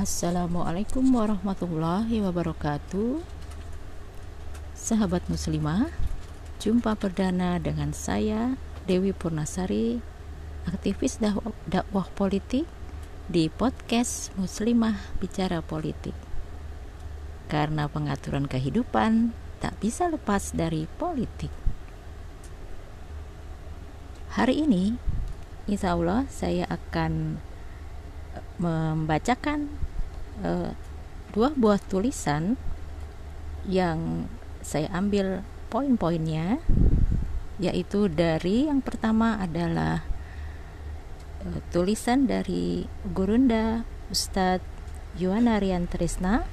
Assalamualaikum warahmatullahi wabarakatuh. Sahabat muslimah Jumpa perdana dengan saya Dewi Purnasari Aktivis dakwah politik Di podcast Muslimah Bicara Politik. Karena pengaturan kehidupan Tak bisa lepas dari politik. Hari ini Insya Allah saya akan eh, membacakan uh, dua buah tulisan yang saya ambil poin-poinnya yaitu dari yang pertama adalah uh, tulisan dari Gurunda Ustadz Yuwana Rian Trisna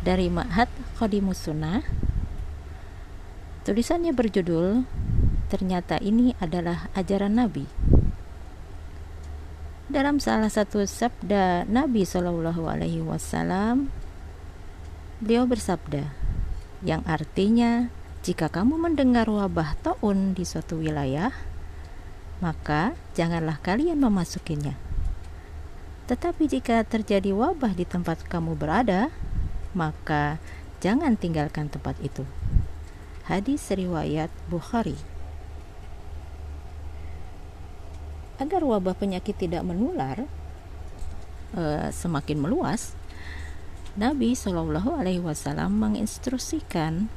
dari Ma'had Khodimus Sunnah tulisannya berjudul ternyata ini adalah ajaran Nabi dalam salah satu sabda Nabi Shallallahu Alaihi Wasallam, beliau bersabda, yang artinya jika kamu mendengar wabah taun di suatu wilayah, maka janganlah kalian memasukinya. Tetapi jika terjadi wabah di tempat kamu berada, maka jangan tinggalkan tempat itu. Hadis riwayat Bukhari. Agar wabah penyakit tidak menular uh, semakin meluas, Nabi Shallallahu Alaihi Wasallam menginstruksikan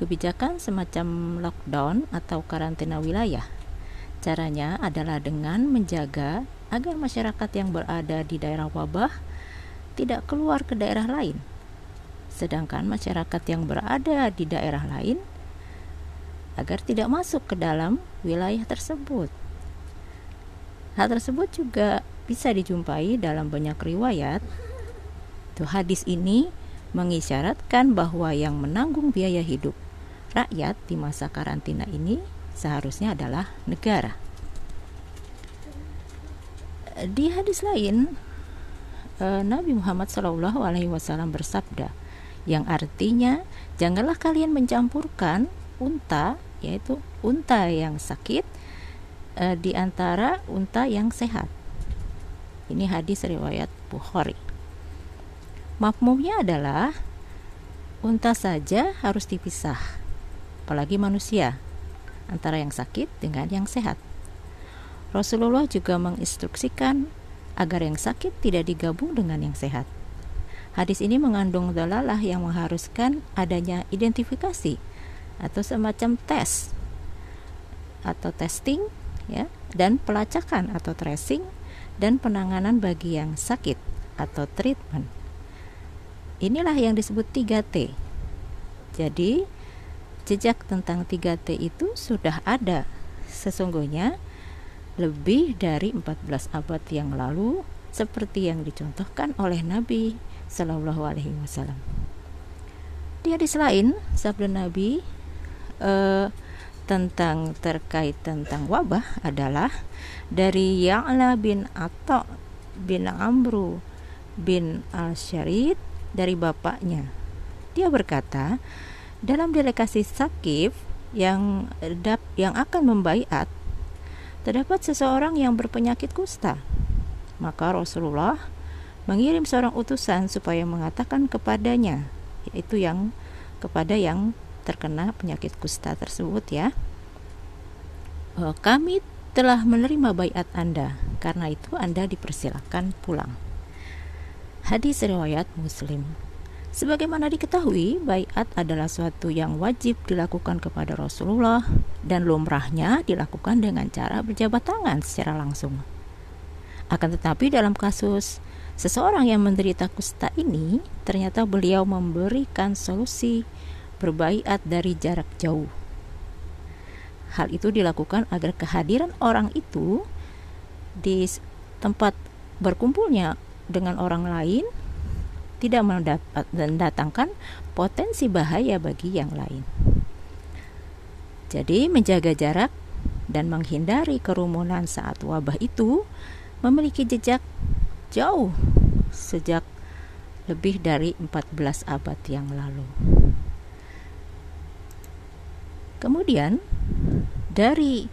kebijakan semacam lockdown atau karantina wilayah. Caranya adalah dengan menjaga agar masyarakat yang berada di daerah wabah tidak keluar ke daerah lain, sedangkan masyarakat yang berada di daerah lain agar tidak masuk ke dalam wilayah tersebut. Hal tersebut juga bisa dijumpai dalam banyak riwayat. Tuh hadis ini mengisyaratkan bahwa yang menanggung biaya hidup rakyat di masa karantina ini seharusnya adalah negara. Di hadis lain, eh, Nabi Muhammad SAW bersabda, yang artinya janganlah kalian mencampurkan unta, yaitu unta yang sakit e, di antara unta yang sehat. Ini hadis riwayat Bukhari. Makmumnya adalah unta saja harus dipisah, apalagi manusia, antara yang sakit dengan yang sehat. Rasulullah juga menginstruksikan agar yang sakit tidak digabung dengan yang sehat. Hadis ini mengandung dalalah yang mengharuskan adanya identifikasi atau semacam tes atau testing ya dan pelacakan atau tracing dan penanganan bagi yang sakit atau treatment. Inilah yang disebut 3T. Jadi jejak tentang 3T itu sudah ada sesungguhnya lebih dari 14 abad yang lalu seperti yang dicontohkan oleh Nabi Shallallahu alaihi wasallam. Di hadis lain sabda Nabi eh, tentang terkait tentang wabah adalah dari Ya'la bin Atta bin Amru bin Al-Syarid dari bapaknya. Dia berkata, dalam delegasi Sakif yang yang akan membaiat terdapat seseorang yang berpenyakit kusta. Maka Rasulullah mengirim seorang utusan supaya mengatakan kepadanya, yaitu yang kepada yang terkena penyakit kusta tersebut ya. Eh, kami telah menerima bayat Anda, karena itu Anda dipersilakan pulang. Hadis riwayat Muslim. Sebagaimana diketahui, bayat adalah suatu yang wajib dilakukan kepada Rasulullah dan lumrahnya dilakukan dengan cara berjabat tangan secara langsung. Akan tetapi dalam kasus seseorang yang menderita kusta ini, ternyata beliau memberikan solusi berbaiat dari jarak jauh. Hal itu dilakukan agar kehadiran orang itu di tempat berkumpulnya dengan orang lain tidak mendapat mendatangkan potensi bahaya bagi yang lain. Jadi, menjaga jarak dan menghindari kerumunan saat wabah itu memiliki jejak jauh sejak lebih dari 14 abad yang lalu. Kemudian dari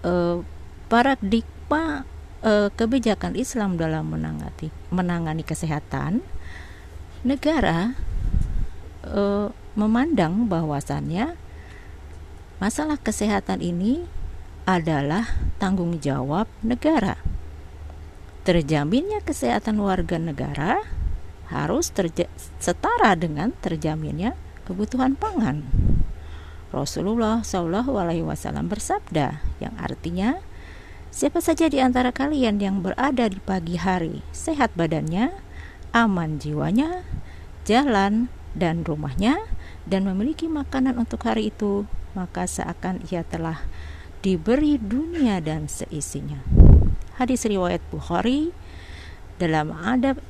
uh, paradigma uh, kebijakan Islam dalam menangani menangani kesehatan, negara uh, memandang bahwasannya masalah kesehatan ini adalah tanggung jawab negara. Terjaminnya kesehatan warga negara harus setara dengan terjaminnya kebutuhan pangan. Rasulullah Wasallam bersabda, yang artinya, siapa saja di antara kalian yang berada di pagi hari sehat badannya, aman jiwanya, jalan dan rumahnya, dan memiliki makanan untuk hari itu, maka seakan ia telah diberi dunia dan seisinya. Hadis riwayat Bukhari dalam Adab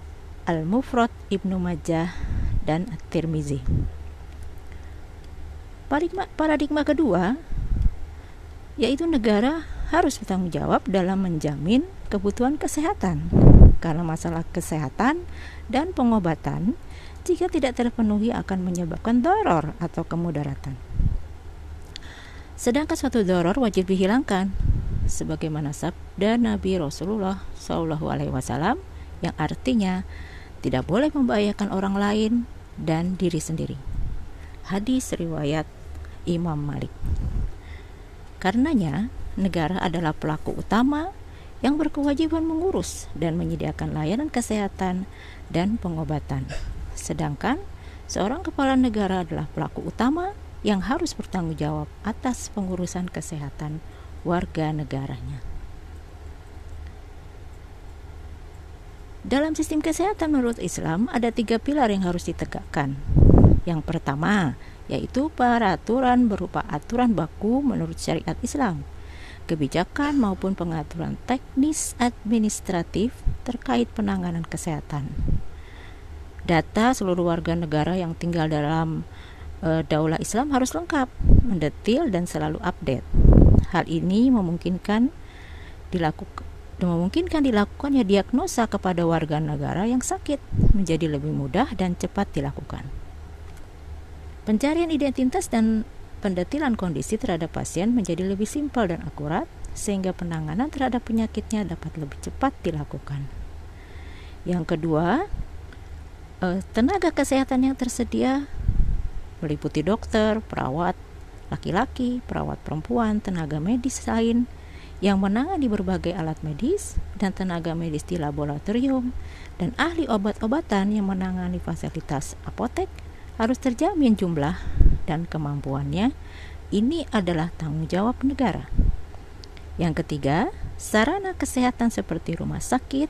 Al-Mufrad Ibnu Majah dan At-Tirmizi. Paradigma, paradigma kedua yaitu negara harus bertanggung jawab dalam menjamin kebutuhan kesehatan karena masalah kesehatan dan pengobatan jika tidak terpenuhi akan menyebabkan doror atau kemudaratan. Sedangkan suatu doror wajib dihilangkan, sebagaimana sabda Nabi Rasulullah Shallallahu Alaihi Wasallam yang artinya tidak boleh membahayakan orang lain dan diri sendiri. Hadis riwayat Imam Malik. Karenanya, negara adalah pelaku utama yang berkewajiban mengurus dan menyediakan layanan kesehatan dan pengobatan. Sedangkan seorang kepala negara adalah pelaku utama yang harus bertanggung jawab atas pengurusan kesehatan warga negaranya. Dalam sistem kesehatan menurut Islam ada tiga pilar yang harus ditegakkan. Yang pertama yaitu peraturan berupa aturan baku menurut syariat Islam, kebijakan maupun pengaturan teknis administratif terkait penanganan kesehatan data seluruh warga negara yang tinggal dalam e, daulah Islam harus lengkap, mendetil dan selalu update. Hal ini memungkinkan dilakukan memungkinkan dilakukannya diagnosa kepada warga negara yang sakit menjadi lebih mudah dan cepat dilakukan. Pencarian identitas dan pendetilan kondisi terhadap pasien menjadi lebih simpel dan akurat sehingga penanganan terhadap penyakitnya dapat lebih cepat dilakukan. Yang kedua, uh, tenaga kesehatan yang tersedia meliputi dokter, perawat laki-laki, perawat perempuan, tenaga medis lain yang menangani berbagai alat medis dan tenaga medis di laboratorium dan ahli obat-obatan yang menangani fasilitas apotek harus terjamin jumlah dan kemampuannya. Ini adalah tanggung jawab negara. Yang ketiga, sarana kesehatan seperti rumah sakit,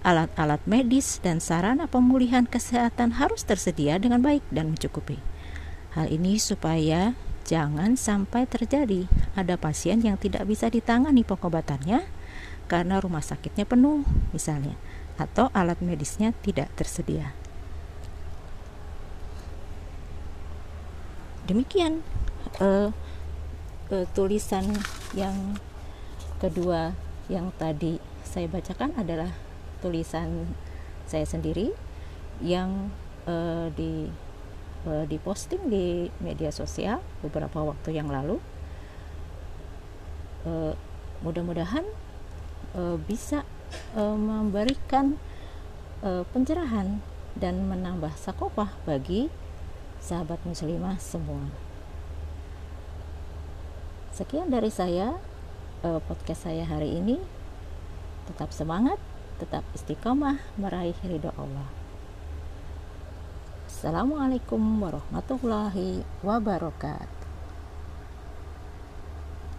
alat-alat medis dan sarana pemulihan kesehatan harus tersedia dengan baik dan mencukupi. Hal ini supaya jangan sampai terjadi ada pasien yang tidak bisa ditangani pengobatannya karena rumah sakitnya penuh misalnya atau alat medisnya tidak tersedia. Demikian uh, uh, tulisan yang kedua yang tadi saya bacakan adalah tulisan saya sendiri yang uh, di uh, diposting di media sosial beberapa waktu yang lalu. Uh, mudah-mudahan uh, bisa uh, memberikan uh, pencerahan dan menambah sakopah bagi sahabat muslimah semua. Sekian dari saya uh, podcast saya hari ini. Tetap semangat tetap istiqomah meraih ridho Allah. Assalamualaikum warahmatullahi wabarakatuh.